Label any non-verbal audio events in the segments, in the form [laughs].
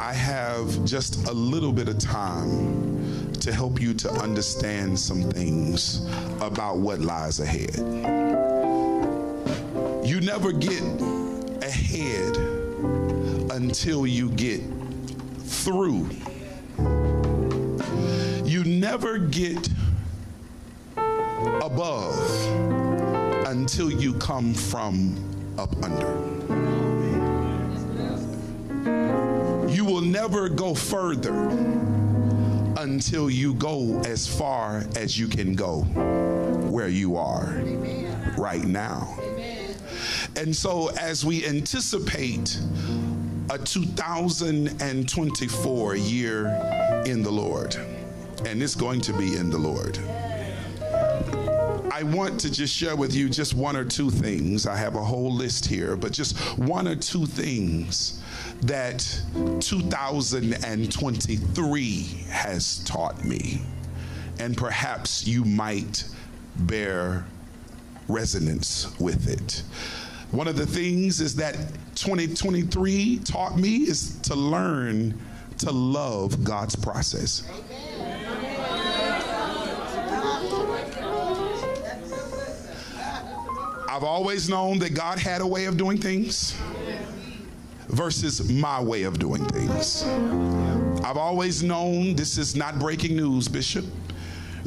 I have just a little bit of time to help you to understand some things about what lies ahead. You never get ahead until you get through. You never get above until you come from up under. Will never go further until you go as far as you can go where you are right now. And so, as we anticipate a 2024 year in the Lord, and it's going to be in the Lord. I want to just share with you just one or two things. I have a whole list here, but just one or two things that 2023 has taught me. And perhaps you might bear resonance with it. One of the things is that 2023 taught me is to learn to love God's process. I've always known that God had a way of doing things versus my way of doing things. I've always known, this is not breaking news, Bishop,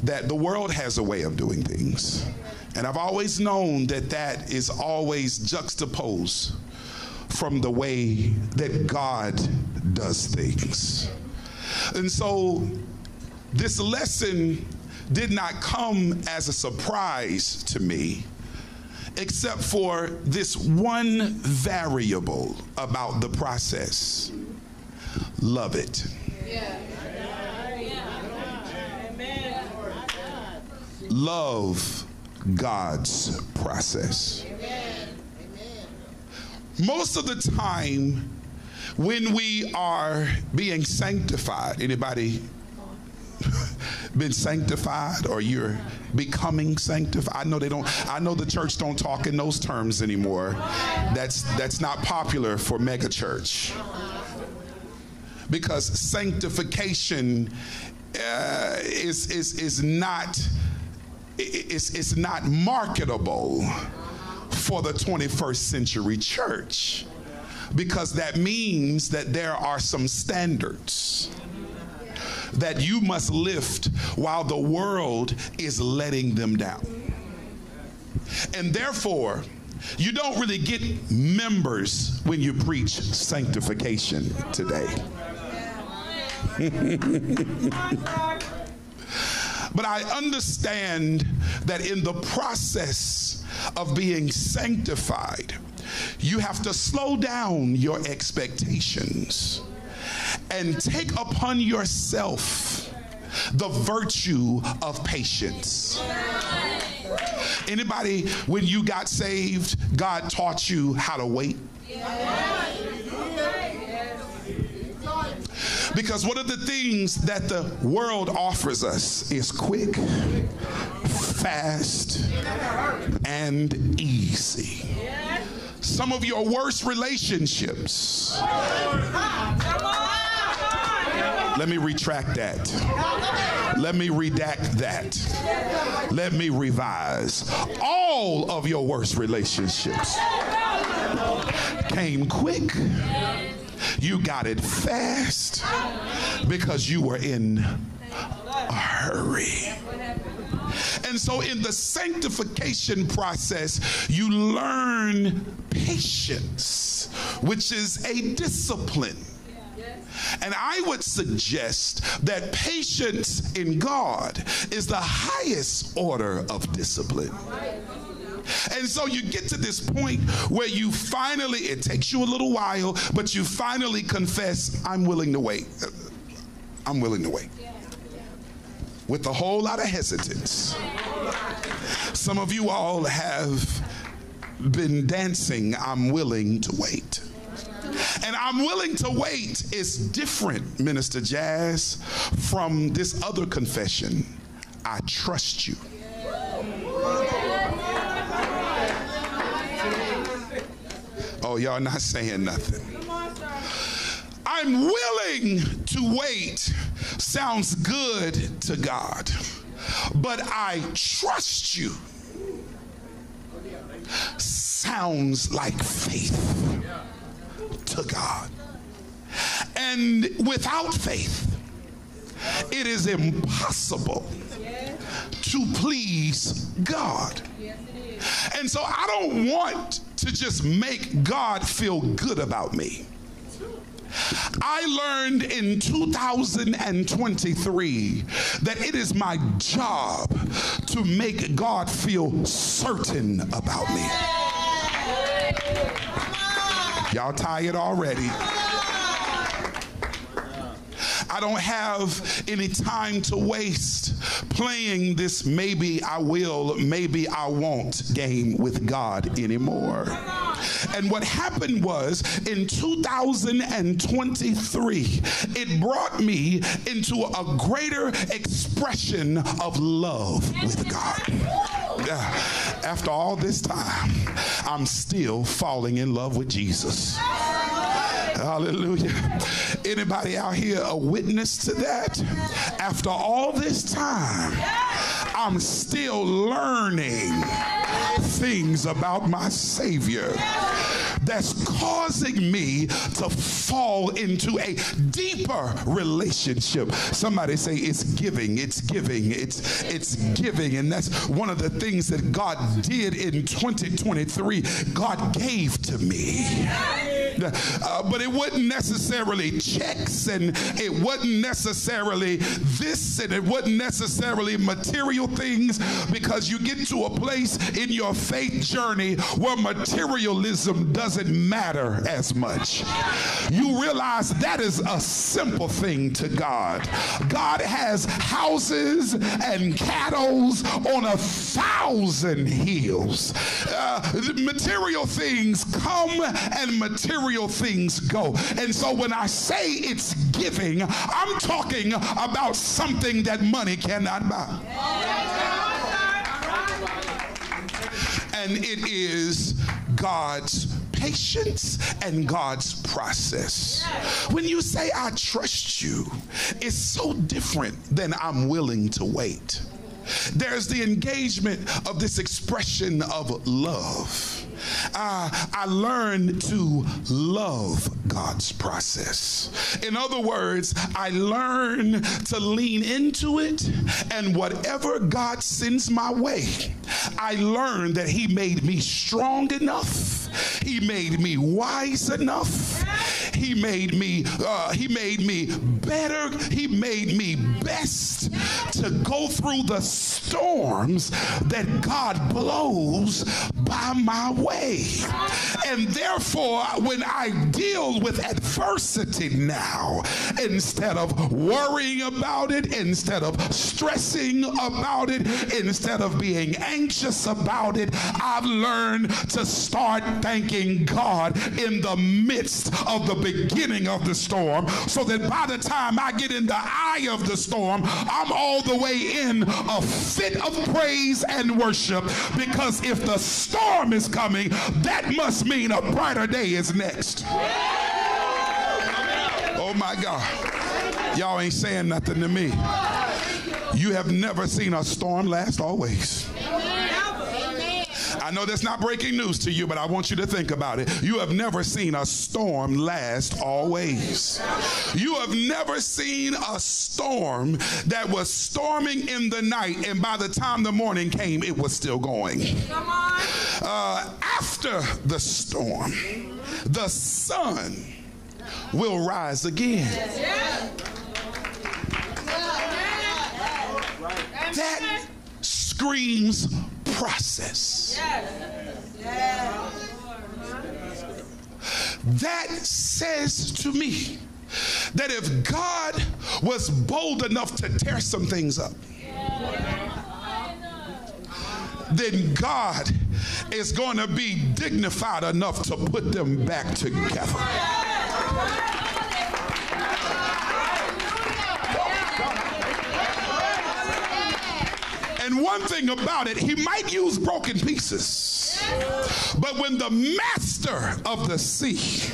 that the world has a way of doing things. And I've always known that that is always juxtaposed from the way that God does things. And so this lesson did not come as a surprise to me except for this one variable about the process love it. Love God's process. Most of the time, when we are being sanctified, anybody [laughs] been sanctified or you're becoming sanctified. I know they don't I know the church don't talk in those terms anymore. That's that's not popular for mega church. Because sanctification uh, is is is not it's, it's not marketable for the 21st century church because that means that there are some standards that you must lift while the world is letting them down. And therefore, you don't really get members when you preach sanctification today. [laughs] but I understand that in the process of being sanctified, you have to slow down your expectations and take upon yourself the virtue of patience. Anybody, when you got saved, God taught you how to wait? Because one of the things that the world offers us is quick, fast, and easy. Some of your worst relationships let me retract that. Let me redact that. Let me revise. All of your worst relationships came quick. You got it fast because you were in a hurry. And so, in the sanctification process, you learn patience, which is a discipline and I would suggest that patience in God is the highest order of discipline. And so you get to this point where you finally, it takes you a little while, but you finally confess, I'm willing to wait. I'm willing to wait. With a whole lot of hesitance. Some of you all have been dancing, I'm willing to wait. And I'm willing to wait is different, Minister Jazz, from this other confession. I trust you. Oh, y'all not saying nothing. I'm willing to wait sounds good to God, but I trust you sounds like faith to God. And without faith, it is impossible to please God. And so I don't want to just make God feel good about me. I learned in 2023 that it is my job to make God feel certain about me. Y'all tired already? I don't have any time to waste playing this maybe I will, maybe I won't game with God anymore. And what happened was in 2023, it brought me into a greater expression of love with God. After all this time, I'm still falling in love with Jesus. Hallelujah. Anybody out here a witness to that? After all this time, I'm still learning things about my Savior that's causing me to fall into a deeper relationship. Somebody say it's giving, it's giving, it's it's giving and that's one of the things that God did in 2023. God gave to me. Uh, but it wasn't necessarily checks and it wasn't necessarily this and it wasn't necessarily material things because you get to a place in your faith journey where materialism doesn't matter as much. You realize that is a simple thing to God. God has houses and cattle on a thousand hills. Uh, material things come and material things go. And so when I say it's giving, I'm talking about something that money cannot buy and it is God's patience and God's process. When you say, I trust you, it's so different than I'm willing to wait. There's the engagement of this expression of love. Uh, I learned to love God's process. In other words, I learn to lean into it, and whatever God sends my way, I learn that He made me strong enough. He made me wise enough. He made me. Uh, he made me better. He made me best to go through the storms that God blows by my way. And therefore, when I deal with adversity now, instead of worrying about it, instead of stressing about it, instead of being anxious about it, I've learned to start thanking God in the midst of the beginning of the storm so that by the time I get in the eye of the storm, I'm all the way in a fit of praise and worship because if the storm is coming, that must mean a brighter day is next. Oh my God. Y'all ain't saying nothing to me. You have never seen a storm last always. I know that's not breaking news to you, but I want you to think about it. You have never seen a storm last always. You have never seen a storm that was storming in the night, and by the time the morning came, it was still going. Uh, after the storm, the sun will rise again. That screams process. That says to me that if God was bold enough to tear some things up, then God is going to be dignified enough to put them back together. And one thing about it, he might use broken pieces. But when the master of the sea [laughs]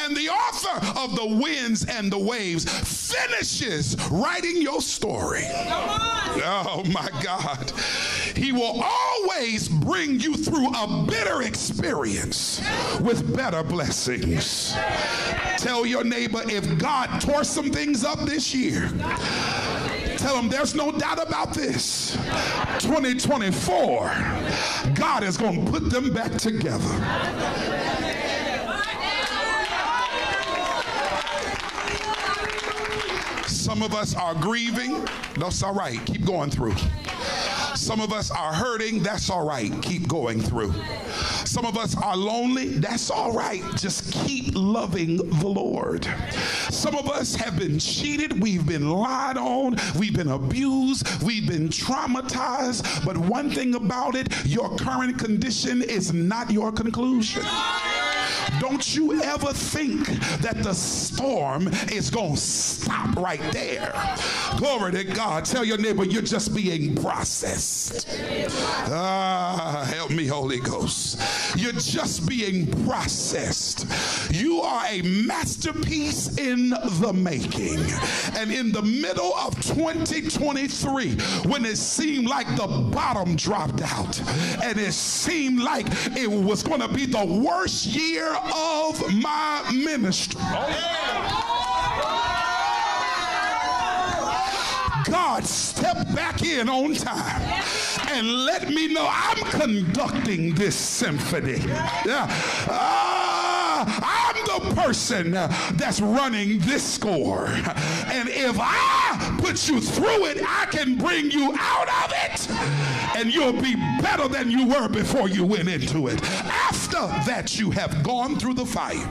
and the author of the winds and the waves finishes writing your story. Oh my God. He will always bring you through a bitter experience with better blessings. Tell your neighbor if God tore some things up this year, tell them there's no doubt about this. 2024, God is going to put them back together. Some of us are grieving. That's all right. Keep going through. Some of us are hurting. That's all right. Keep going through. Some of us are lonely. That's all right. Just keep loving the Lord. Some of us have been cheated. We've been lied on. We've been abused. We've been traumatized. But one thing about it, your current condition is not your conclusion. Don't you ever think that the storm is going to stop right there. Glory to God. Tell your neighbor you're just being processed. Ah, help me, Holy Ghost. You're just being processed. You are a masterpiece in the making. And in the middle of 2023, when it seemed like the bottom dropped out and it seemed like it was going to be the worst year of my ministry. God stepped back in on time and let me know I'm conducting this symphony. Yeah. Ah, I'm person that's running this score. And if I put you through it, I can bring you out of it. And you'll be better than you were before you went into it. After that, you have gone through the fire.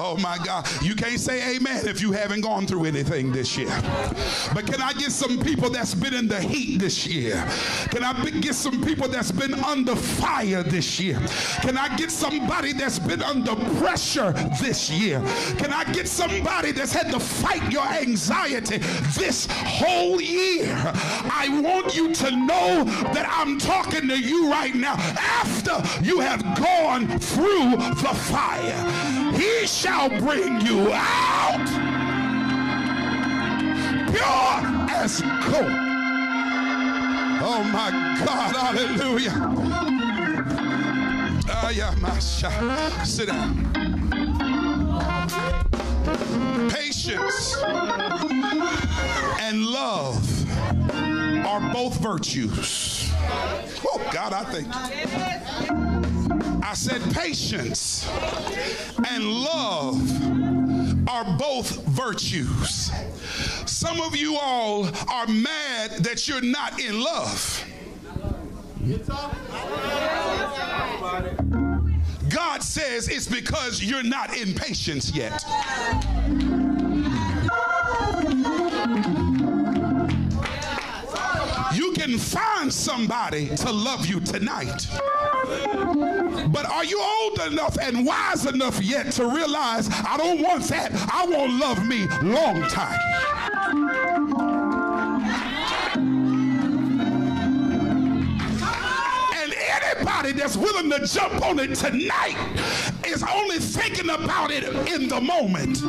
Oh my God. You can't say amen if you haven't gone through anything this year. But can I get some people that's been in the heat this year? Can I get some people that's been under fire this year? Can I get somebody that's been under pressure this year? Can I get somebody that's had to fight your anxiety this whole year? I want you to know that I'm talking to you right now. After you have gone through the fire, he shall bring you out pure as gold. Oh my God, hallelujah. Ah, yeah, my Sit down. Patience and love are both virtues. Oh, God, I thank you. I said patience and love are both virtues. Some of you all are mad that you're not in love. God says it's because you're not in patience yet. You can find somebody to love you tonight. But are you old enough and wise enough yet to realize I don't want that? I want love me long time. And anybody that's willing to jump on it tonight is only thinking about it in the moment.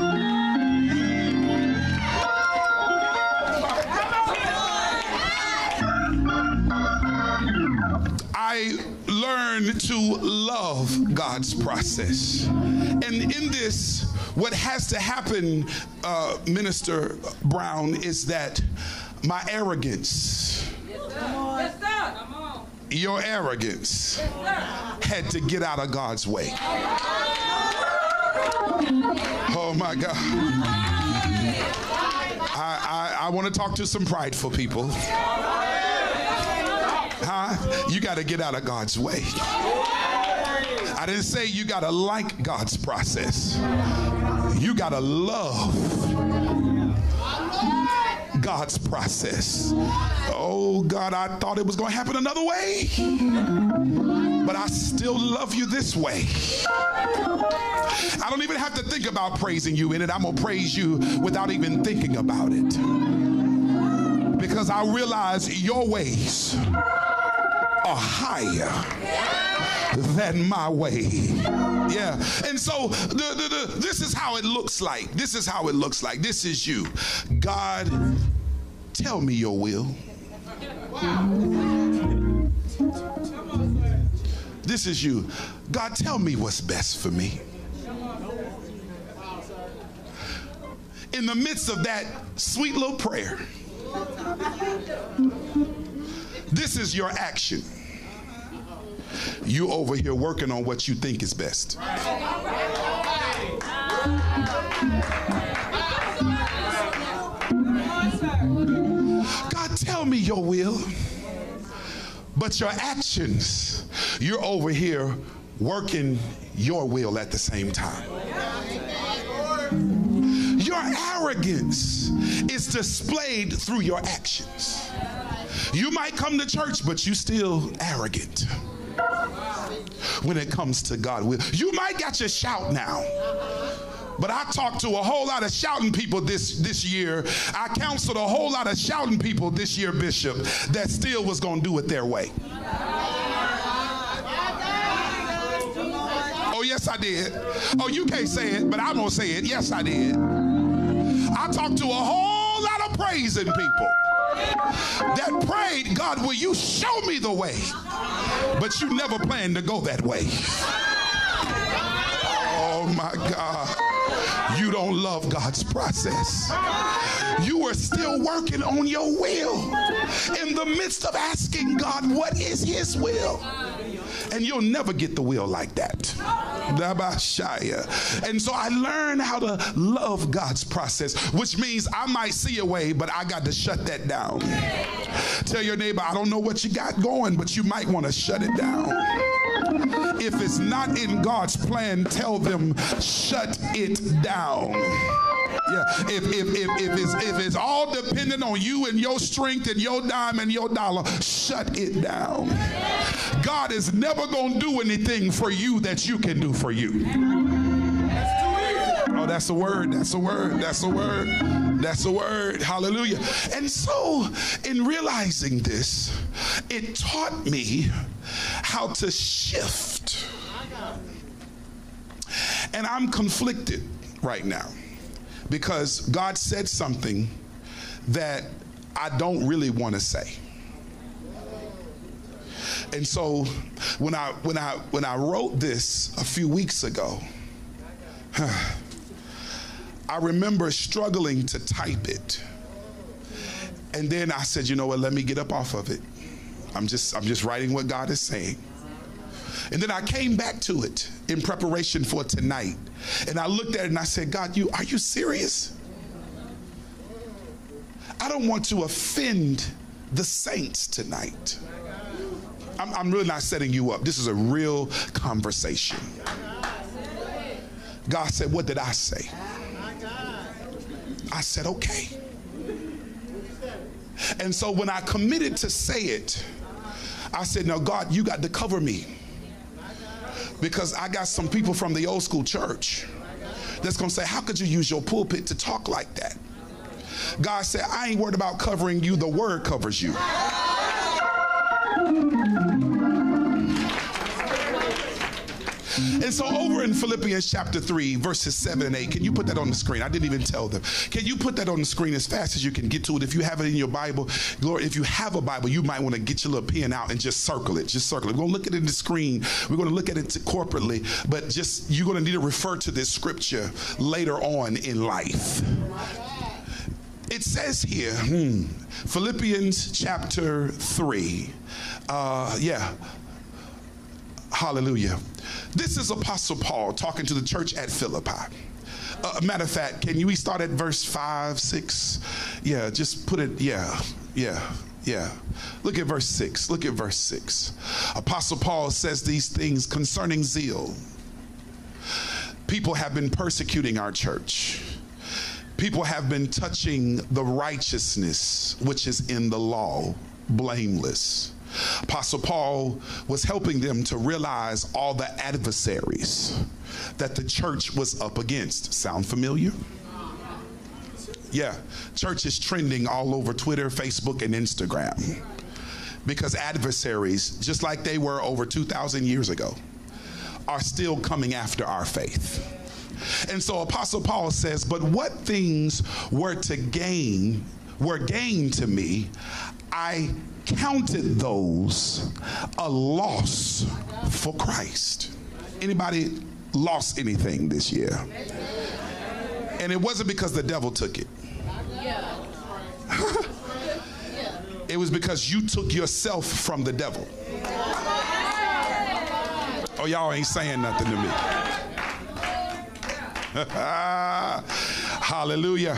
I learned to love God's process. And in this, what has to happen, uh, Minister Brown, is that my arrogance, your arrogance, had to get out of God's way. Oh my God. I, I, I want to talk to some prideful people. Huh? You got to get out of God's way. I didn't say you got to like God's process. You got to love God's process. Oh, God, I thought it was going to happen another way, but I still love you this way. I don't even have to think about praising you in it. I'm going to praise you without even thinking about it because I realize your ways are higher than my way. Yeah. And so the, the, the, this is how it looks like. This is how it looks like. This is you. God, tell me your will. This is you. God, tell me what's best for me. In the midst of that sweet little prayer, this is your action. You over here working on what you think is best. God, tell me your will. But your actions, you're over here working your will at the same time. Your arrogance is displayed through your actions. You might come to church, but you still arrogant when it comes to God will. You might got your shout now. But I talked to a whole lot of shouting people this, this year. I counseled a whole lot of shouting people this year, Bishop, that still was going to do it their way. Oh, yes, I did. Oh, you can't say it, but I'm going to say it. Yes, I did. I talked to a whole lot of praising people that prayed, God, will you show me the way? But you never planned to go that way. Oh my God. You don't love God's process. You are still working on your will in the midst of asking God, what is His will? And you'll never get the will like that. And so I learned how to love God's process, which means I might see a way, but I got to shut that down. Tell your neighbor, I don't know what you got going, but you might want to shut it down. If it's not in God's plan, tell them, shut it down. Yeah, if, if, if, if, it's, if it's all dependent on you and your strength and your dime and your dollar, shut it down. God is never going to do anything for you that you can do for you. Oh, that's a word. That's a word. That's a word. That's a word. Hallelujah. And so, in realizing this, it taught me how to shift. And I'm conflicted right now because God said something that I don't really want to say. And so when I when I when I wrote this a few weeks ago, [sighs] I remember struggling to type it. And then I said, you know what, let me get up off of it. I'm just I'm just writing what God is saying. And then I came back to it in preparation for tonight. And I looked at it and I said, God, you are you serious? I don't want to offend the saints tonight. I'm, I'm really not setting you up. This is a real conversation. God said, What did I say? I said, Okay. And so when I committed to say it, I said, Now, God, you got to cover me. Because I got some people from the old school church that's going to say, How could you use your pulpit to talk like that? God said, I ain't worried about covering you, the word covers you. And so, over in Philippians chapter 3, verses 7 and 8, can you put that on the screen? I didn't even tell them. Can you put that on the screen as fast as you can get to it? If you have it in your Bible, Lord, if you have a Bible, you might want to get your little pen out and just circle it. Just circle it. We're going to look at it in the screen. We're going to look at it corporately, but just you're going to need to refer to this scripture later on in life. It says here, hmm, Philippians chapter 3. Uh, yeah. Hallelujah. This is Apostle Paul talking to the church at Philippi. Uh, matter of fact, can you we start at verse 5, 6? Yeah, just put it, yeah, yeah, yeah. Look at verse 6. Look at verse 6. Apostle Paul says these things concerning zeal. People have been persecuting our church people have been touching the righteousness which is in the law, blameless. Apostle Paul was helping them to realize all the adversaries that the church was up against. Sound familiar? Yeah, church is trending all over Twitter, Facebook, and Instagram. because adversaries, just like they were over 2,000 years ago, are still coming after our faith. And so Apostle Paul says, But what things were to gain, were gain to me, I counted those a loss for Christ. Anybody lost anything this year? And it wasn't because the devil took it. [laughs] it was because you took yourself from the devil. Oh, y'all ain't saying nothing to me. [laughs] Hallelujah.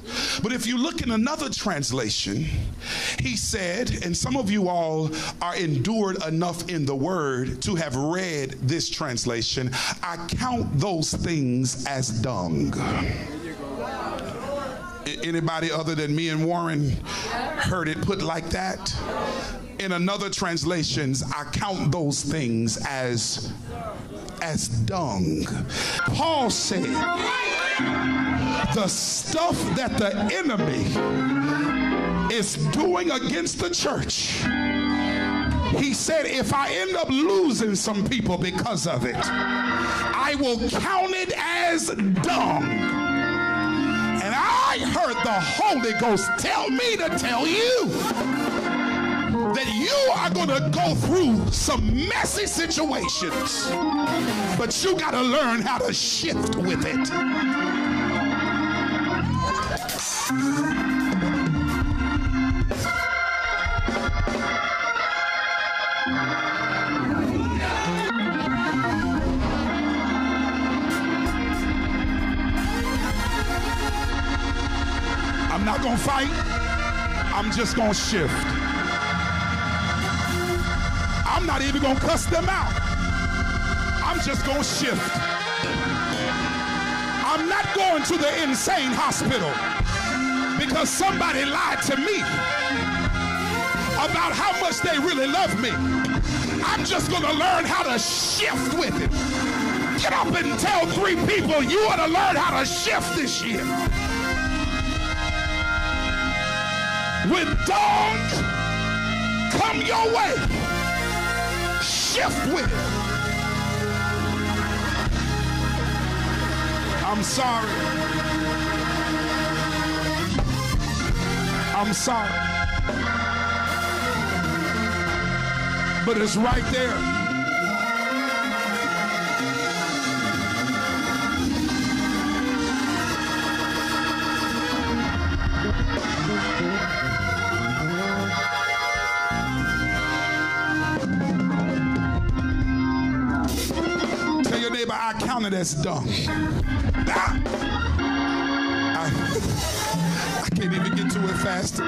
But if you look in another translation, he said, and some of you all are endured enough in the word to have read this translation, I count those things as dung. Anybody other than me and Warren heard it put like that? In another translations, I count those things as as dung. Paul said, the stuff that the enemy is doing against the church. He said, if I end up losing some people because of it, I will count it as dung. And I heard the Holy Ghost tell me to tell you that you are going to go through some messy situations, but you got to learn how to shift with it. I'm not going to fight. I'm just going to shift. I'm not even going to cuss them out. I'm just going to shift. I'm not going to the insane hospital because somebody lied to me about how much they really love me. I'm just going to learn how to shift with it. Get up and tell three people you to learn how to shift this year. When dawn come your way, shift with it. I'm sorry. I'm sorry. But it's right there. As dung. I, I, I can't even get to it fast.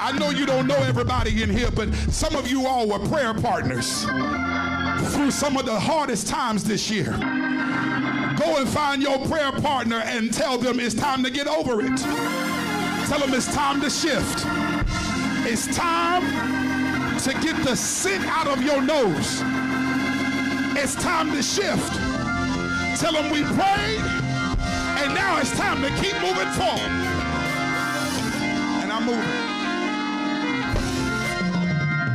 I know you don't know everybody in here, but some of you all were prayer partners through some of the hardest times this year. Go and find your prayer partner and tell them it's time to get over it. Tell them it's time to shift. It's time to get the scent out of your nose. It's time to shift. Tell them we prayed, and now it's time to keep moving forward. And I'm moving.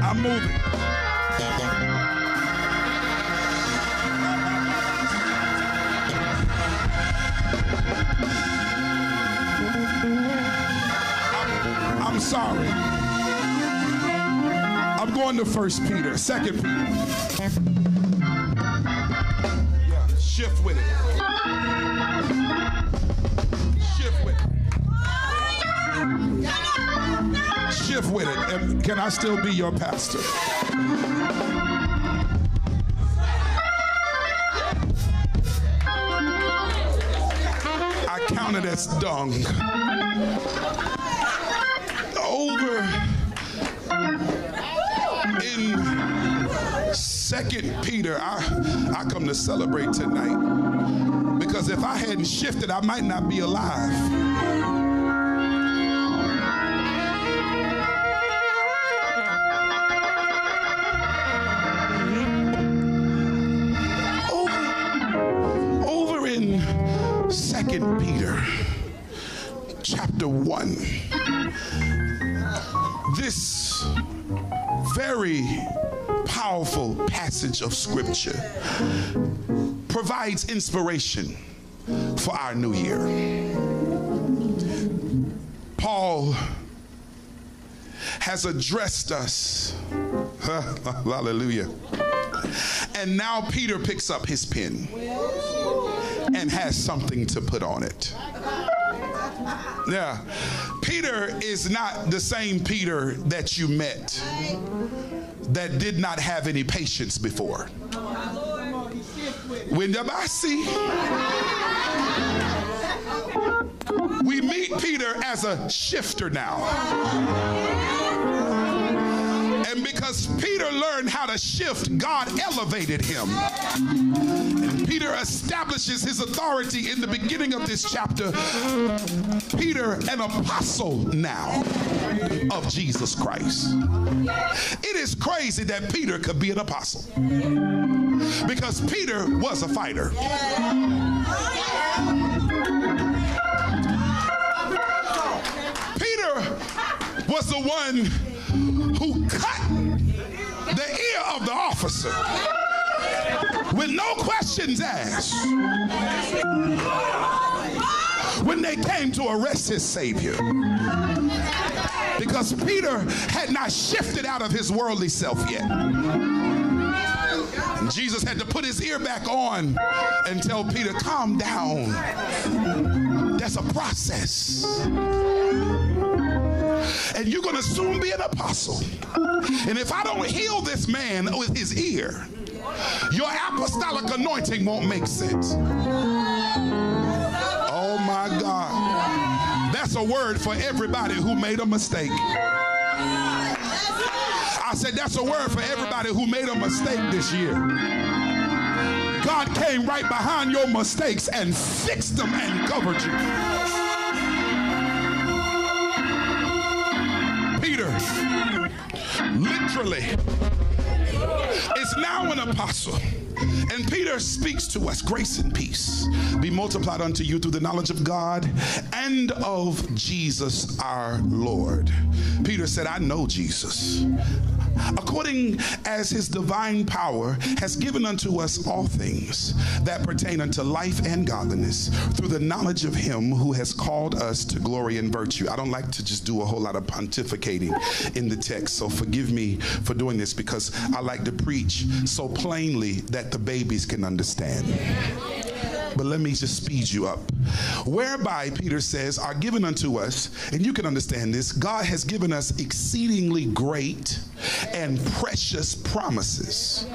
I'm moving. I'm sorry. I'm going to First Peter, Second Peter. Yeah, shift with it. Shift with it. Shift with it. And can I still be your pastor? I count it as dung. Over Second Peter, I, I come to celebrate tonight because if I hadn't shifted, I might not be alive. over in second peter chapter 1 this very powerful passage of scripture provides inspiration for our new year. Paul has addressed us. [laughs] Hallelujah. And now Peter picks up his pen and has something to put on it. [laughs] Yeah. Peter is not the same Peter that you met that did not have any patience before. When I see we meet Peter as a shifter now. And because Peter learned how to shift, God elevated him. And Peter establishes his authority in the beginning of this chapter. Peter, an apostle now of Jesus Christ. It is crazy that Peter could be an apostle because Peter was a fighter. Peter was the one who cut the ear of the officer with no questions asked when they came to arrest his Savior. Because Peter had not shifted out of his worldly self yet. And Jesus had to put his ear back on and tell Peter, calm down. That's a process and you're going to soon be an apostle. And if I don't heal this man with his ear, your apostolic anointing won't make sense. Oh my God. That's a word for everybody who made a mistake. I said, that's a word for everybody who made a mistake this year. God came right behind your mistakes and fixed them and covered you. Peter literally is now an apostle. And Peter speaks to us grace and peace be multiplied unto you through the knowledge of God and of Jesus our Lord. Peter said, I know Jesus according as his divine power has given unto us all things that pertain unto life and godliness through the knowledge of him who has called us to glory and virtue. I don't like to just do a whole lot of pontificating in the text, so forgive me for doing this because I like to preach so plainly that the babies can understand but let me just speed you up. Whereby, Peter says, are given unto us, and you can understand this, God has given us exceedingly great and precious promises.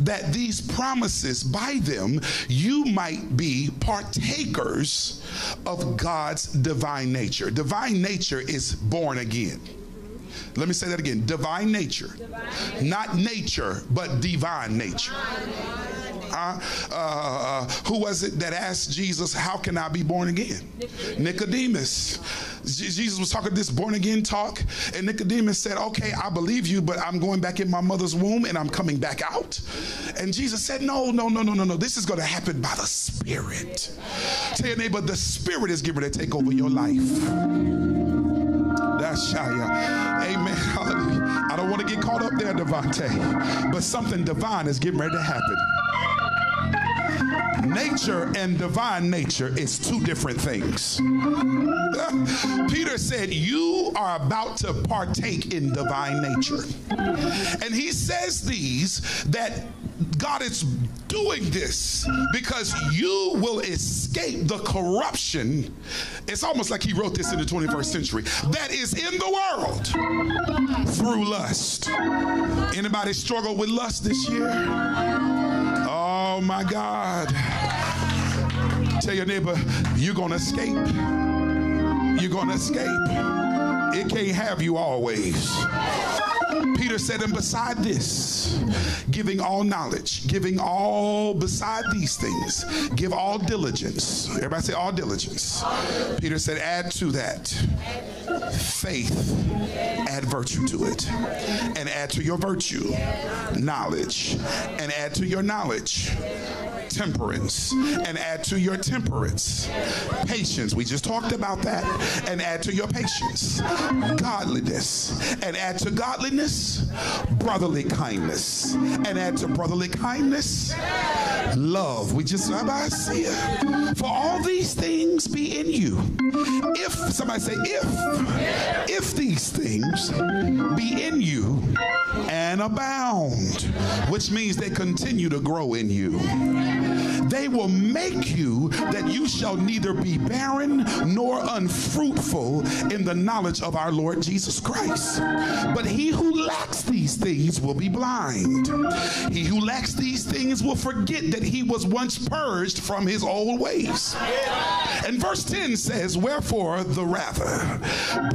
That these promises, by them, you might be partakers of God's divine nature. Divine nature is born again. Let me say that again. Divine nature. Divine. Not nature, but divine nature. Uh, uh, who was it that asked Jesus, How can I be born again? Nicodemus. Jesus was talking this born again talk, and Nicodemus said, Okay, I believe you, but I'm going back in my mother's womb and I'm coming back out. And Jesus said, No, no, no, no, no, no. This is going to happen by the Spirit. Tell your neighbor, the Spirit is getting ready to take over your life. That's Shia. Amen. [laughs] Hallelujah. I don't want to get caught up there, Devante, but something divine is getting ready to happen. Nature and divine nature is two different things. [laughs] Peter said, You are about to partake in divine nature. And he says these that God is doing this because you will escape the corruption. It's almost like he wrote this in the 21st century that is in the world through lust. Anybody struggle with lust this year? Oh my God. Tell your neighbor, you're going to escape. You're going to escape. It can't have you always. Peter said, and beside this, giving all knowledge, giving all beside these things, give all diligence. Everybody say all diligence. Peter said, add to that faith, add virtue to it, and add to your virtue knowledge, and add to your knowledge temperance and add to your temperance patience. We just talked about that. And add to your patience godliness. And add to godliness brotherly kindness. And add to brotherly kindness love. We just I see for all these things be in you. If somebody say if if these things be in you and abound which means they continue to grow in you they will make you that you shall neither be barren nor unfruitful in the knowledge of our Lord Jesus Christ. But he who lacks these things will be blind. He who lacks these things will forget that he was once purged from his old ways. And verse 10 says, Wherefore the rather,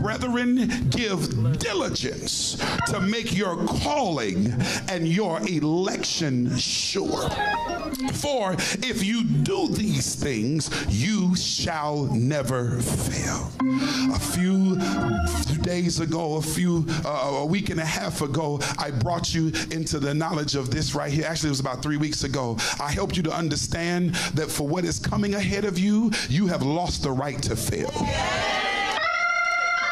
brethren, give diligence to make your calling and your election sure. For if you do these things, you shall never fail. A few days ago, a few, uh, a week and a half ago, I brought you into the knowledge of this right here. Actually, it was about three weeks ago. I helped you to understand that for what is coming ahead of you, you have lost the right to fail.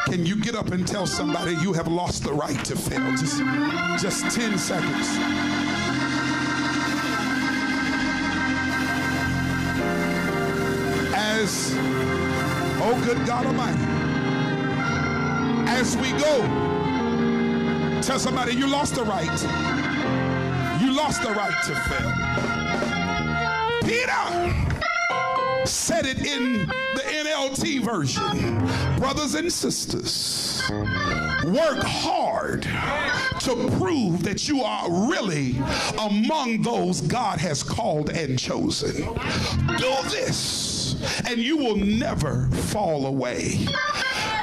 Can you get up and tell somebody you have lost the right to fail? Just, just 10 seconds. As, oh good God Almighty, as we go, tell somebody you lost the right. You lost the right to fail. Peter said it in the NLT version. Brothers and sisters, work hard to prove that you are really among those God has called and chosen. Do this and you will never fall away.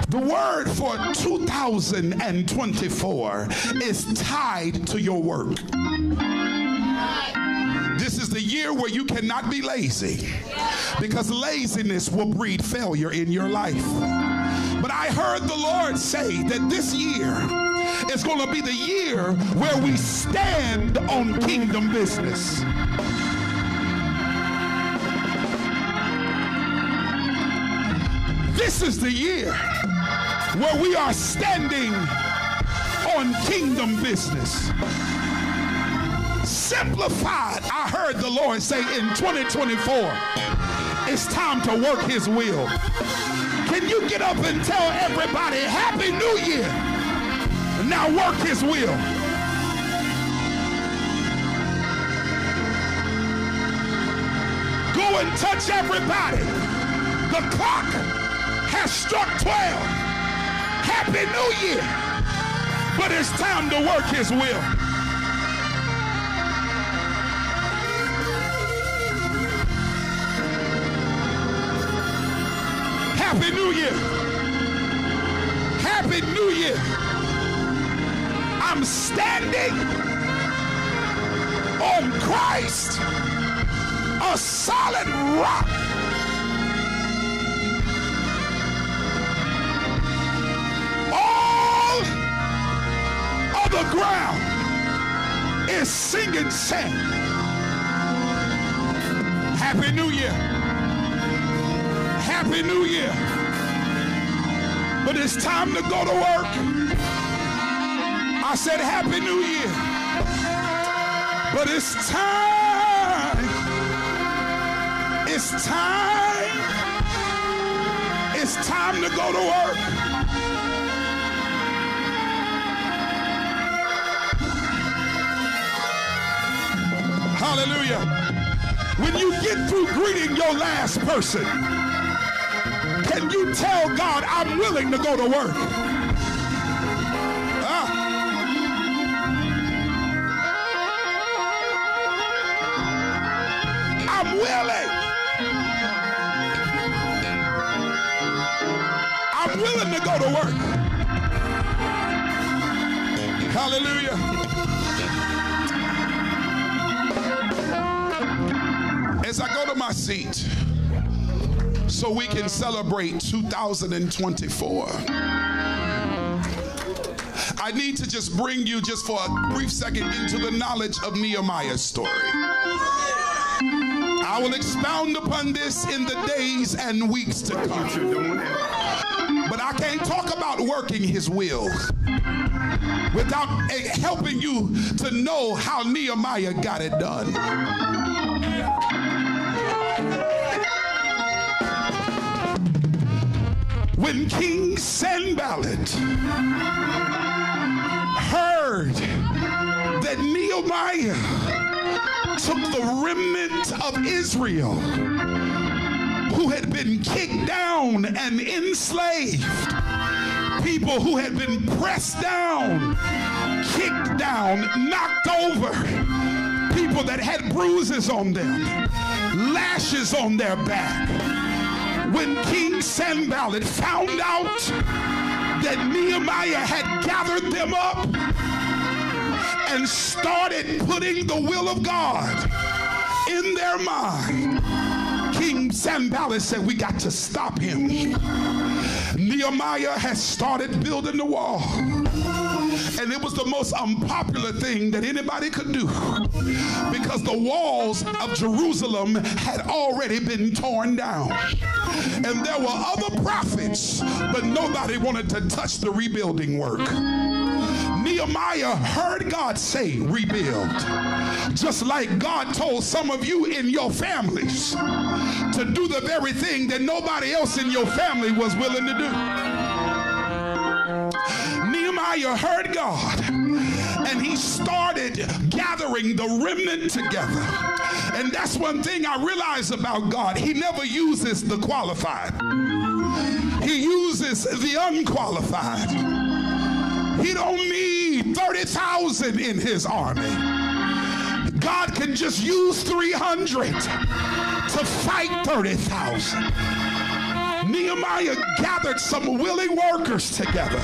The word for 2024 is tied to your work. This is the year where you cannot be lazy because laziness will breed failure in your life. But I heard the Lord say that this year is going to be the year where we stand on kingdom business. This is the year where we are standing on kingdom business. Simplified, I heard the Lord say in 2024, it's time to work his will. Can you get up and tell everybody, Happy New Year? Now work his will. Go and touch everybody. The clock has struck 12. Happy New Year. But it's time to work his will. Happy New Year. Happy New Year. I'm standing on Christ, a solid rock. The ground is singing sand. Happy New Year. Happy New Year. But it's time to go to work. I said Happy New Year. But it's time. It's time. It's time to go to work. Hallelujah. When you get through greeting your last person, can you tell God, I'm willing to go to work? Ah. I'm willing. I'm willing to go to work. Hallelujah. As I go to my seat, so we can celebrate 2024. I need to just bring you just for a brief second into the knowledge of Nehemiah's story. I will expound upon this in the days and weeks to come. But I can't talk about working his will without eh, helping you to know how Nehemiah got it done. When King Sanballat heard that Nehemiah took the remnant of Israel who had been kicked down and enslaved, people who had been pressed down, kicked down, knocked over, people that had bruises on them, lashes on their back. When King Sanballat found out that Nehemiah had gathered them up and started putting the will of God in their mind, King Sanballat said, We got to stop him. Nehemiah has started building the wall. And it was the most unpopular thing that anybody could do because the walls of Jerusalem had already been torn down. And there were other prophets, but nobody wanted to touch the rebuilding work. Nehemiah heard God say, rebuild. Just like God told some of you in your families to do the very thing that nobody else in your family was willing to do. Nehemiah heard God and he started gathering the remnant together. And that's one thing I realize about God. He never uses the qualified. He uses the unqualified. He don't need 30,000 in his army. God can just use 300 to fight 30,000. Nehemiah gathered some willing workers together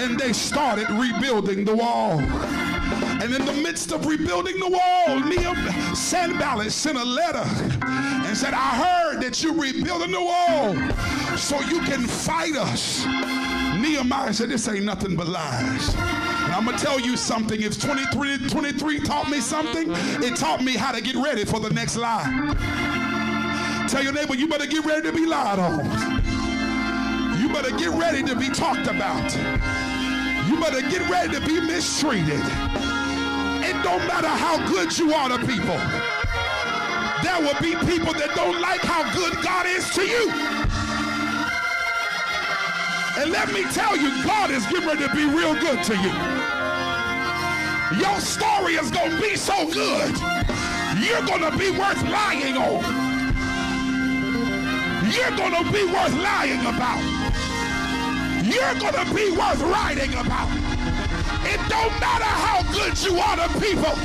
and they started rebuilding the wall. And in the midst of rebuilding the wall, Nehemiah Sanballat sent a letter and said, I heard that you're rebuilding the wall so you can fight us. Nehemiah said, This ain't nothing but lies. And I'm going to tell you something. If 23, 23 taught me something, it taught me how to get ready for the next lie. Tell your neighbor, you better get ready to be lied on. You better get ready to be talked about. You better get ready to be mistreated. It don't matter how good you are to people. There will be people that don't like how good God is to you. And let me tell you, God is getting ready to be real good to you. Your story is going to be so good, you're going to be worth lying on. You're going to be worth lying about. You're going to be worth writing about. It don't matter how good you are to people.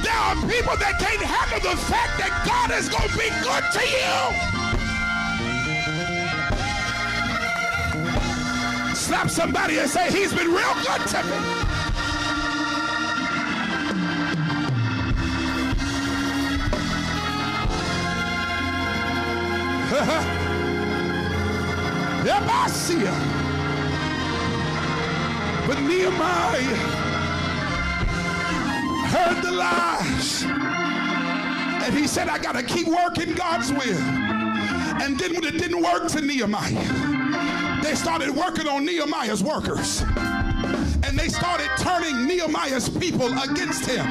There are people that can't handle the fact that God is going to be good to you. Slap somebody and say, he's been real good to me. [laughs] But Nehemiah heard the lies. And he said, I got to keep working God's will. And then when it didn't work to Nehemiah, they started working on Nehemiah's workers. And they started turning Nehemiah's people against him.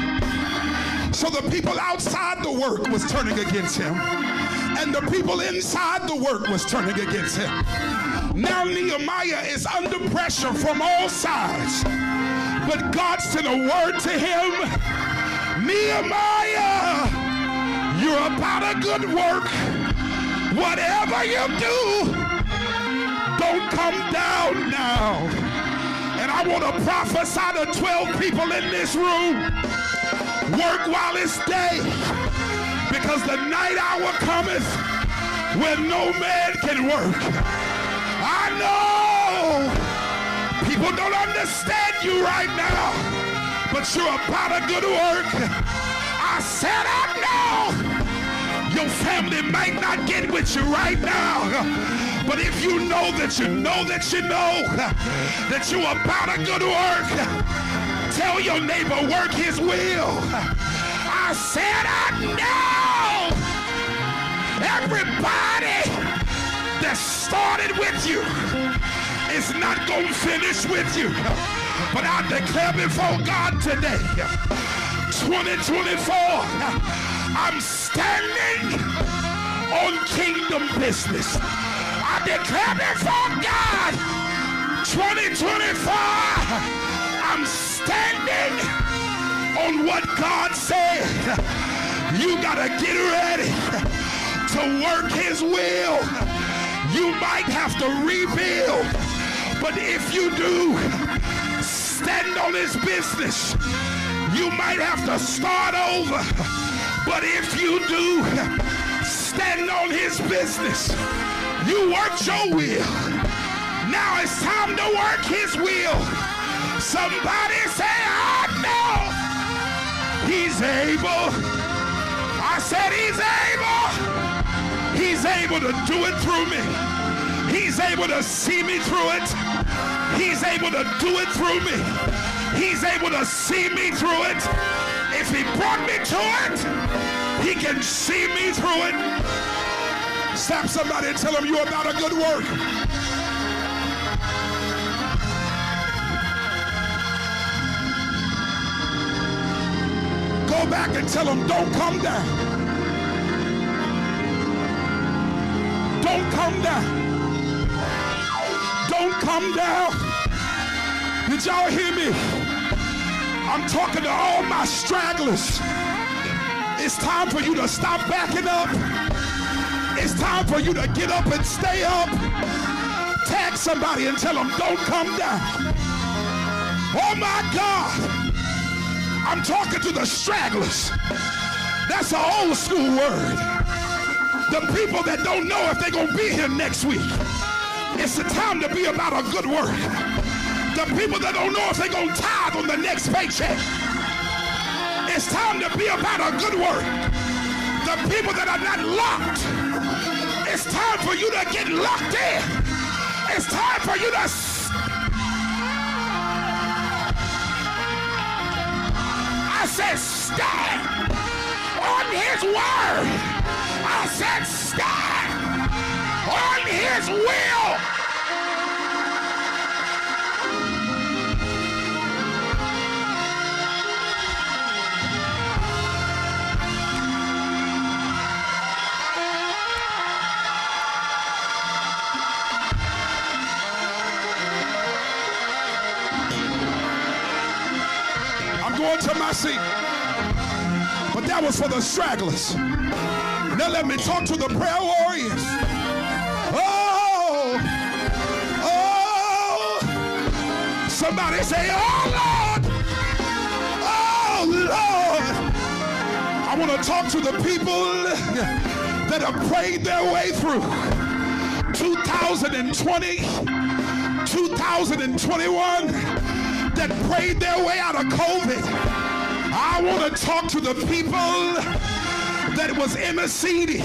So the people outside the work was turning against him and the people inside the work was turning against him. Now Nehemiah is under pressure from all sides. But God sent a word to him. Nehemiah, you're about a good work. Whatever you do, don't come down now. And I want to prophesy to 12 people in this room. Work while it's day because the night hour cometh when no man can work. I know people don't understand you right now, but you're about a good work. I said, I know your family might not get with you right now, but if you know that you know that you know that you're about a good work, tell your neighbor, work his will. Said, I know everybody that started with you is not going to finish with you. But I declare before God today, 2024, I'm standing on kingdom business. I declare before God, 2024, I'm standing on what God said. You got to get ready to work his will. You might have to rebuild, but if you do, stand on his business. You might have to start over, but if you do, stand on his business. You worked your will. Now it's time to work his will. Somebody say, I know he's able. I said he's able. He's able to do it through me. He's able to see me through it. He's able to do it through me. He's able to see me through it. If he brought me to it, he can see me through it. Stop somebody and tell them you're about a good work. Go back and tell them don't come down. Don't come down. Don't come down. Did y'all hear me? I'm talking to all my stragglers. It's time for you to stop backing up. It's time for you to get up and stay up. Tag somebody and tell them, don't come down. Oh my God. I'm talking to the stragglers. That's an old school word. The people that don't know if they're going to be here next week. It's the time to be about a good work. The people that don't know if they're going to tithe on the next paycheck. It's time to be about a good work. The people that are not locked. It's time for you to get locked in. It's time for you to said stand on his word. I said stand on his will. To my seat. But that was for the stragglers. Now let me talk to the prayer warriors. Oh, oh. Somebody say, oh Lord. Oh Lord. I want to talk to the people that have prayed their way through 2020, 2021, that prayed their way out of COVID. I want to talk to the people that was interceding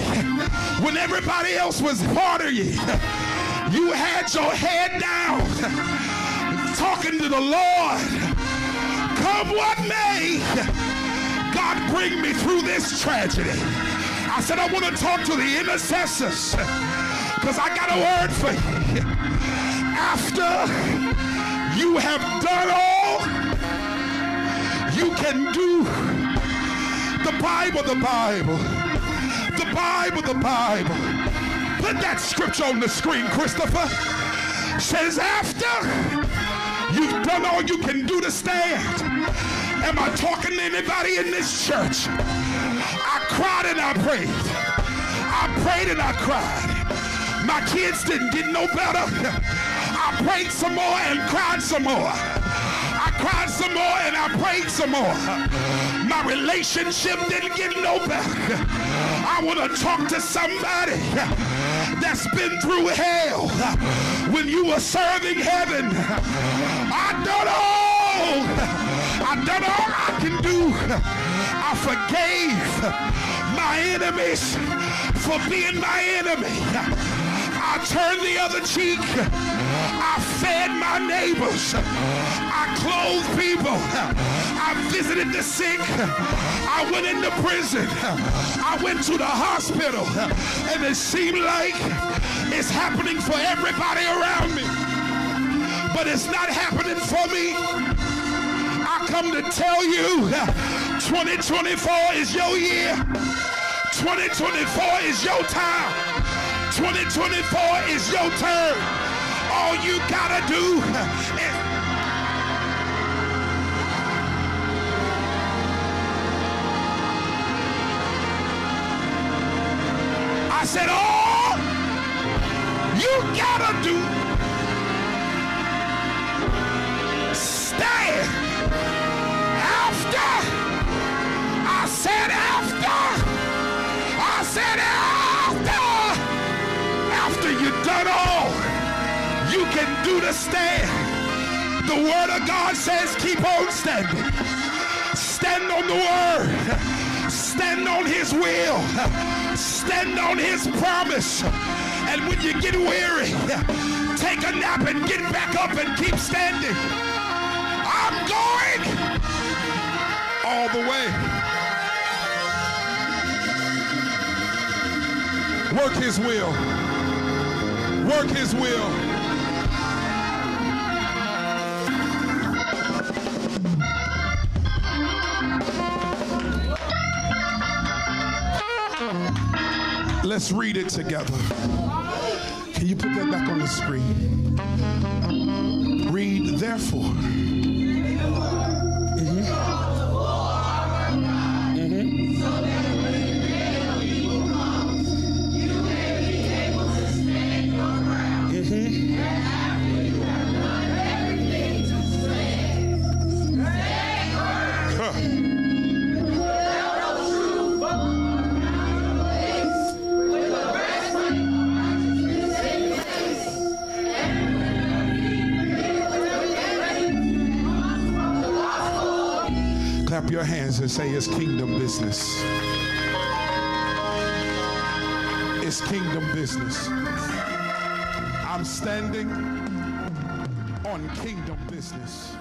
when everybody else was partying. you. You had your head down talking to the Lord. Come what may, God bring me through this tragedy. I said, I want to talk to the intercessors because I got a word for you. After you have done all you can do the Bible, the Bible. The Bible, the Bible. Put that scripture on the screen, Christopher. Says after you've done all you can do to stand. Am I talking to anybody in this church? I cried and I prayed. I prayed and I cried. My kids didn't get no better. I prayed some more and cried some more I cried some more and I prayed some more. My relationship didn't get no better. I want to talk to somebody that's been through hell when you were serving heaven. I done all. I done all I can do. I forgave my enemies for being my enemy. I turned the other cheek. I fed my neighbors. I clothed people. I visited the sick. I went into prison. I went to the hospital. And it seemed like it's happening for everybody around me. But it's not happening for me. I come to tell you 2024 is your year. 2024 is your time. 2024 is your turn. All you gotta do is I said, all you gotta do stand after. I said after. I said after you've done all you can do to stand. The word of God says keep on standing. Stand on the word. Stand on his will. Stand on his promise. And when you get weary, take a nap and get back up and keep standing. I'm going all the way. Work his will work his will. Let's read it together. Can you put that back on the screen? Read, therefore. And say it's kingdom business. It's kingdom business. I'm standing on kingdom business.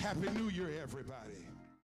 Happy New Year, everybody.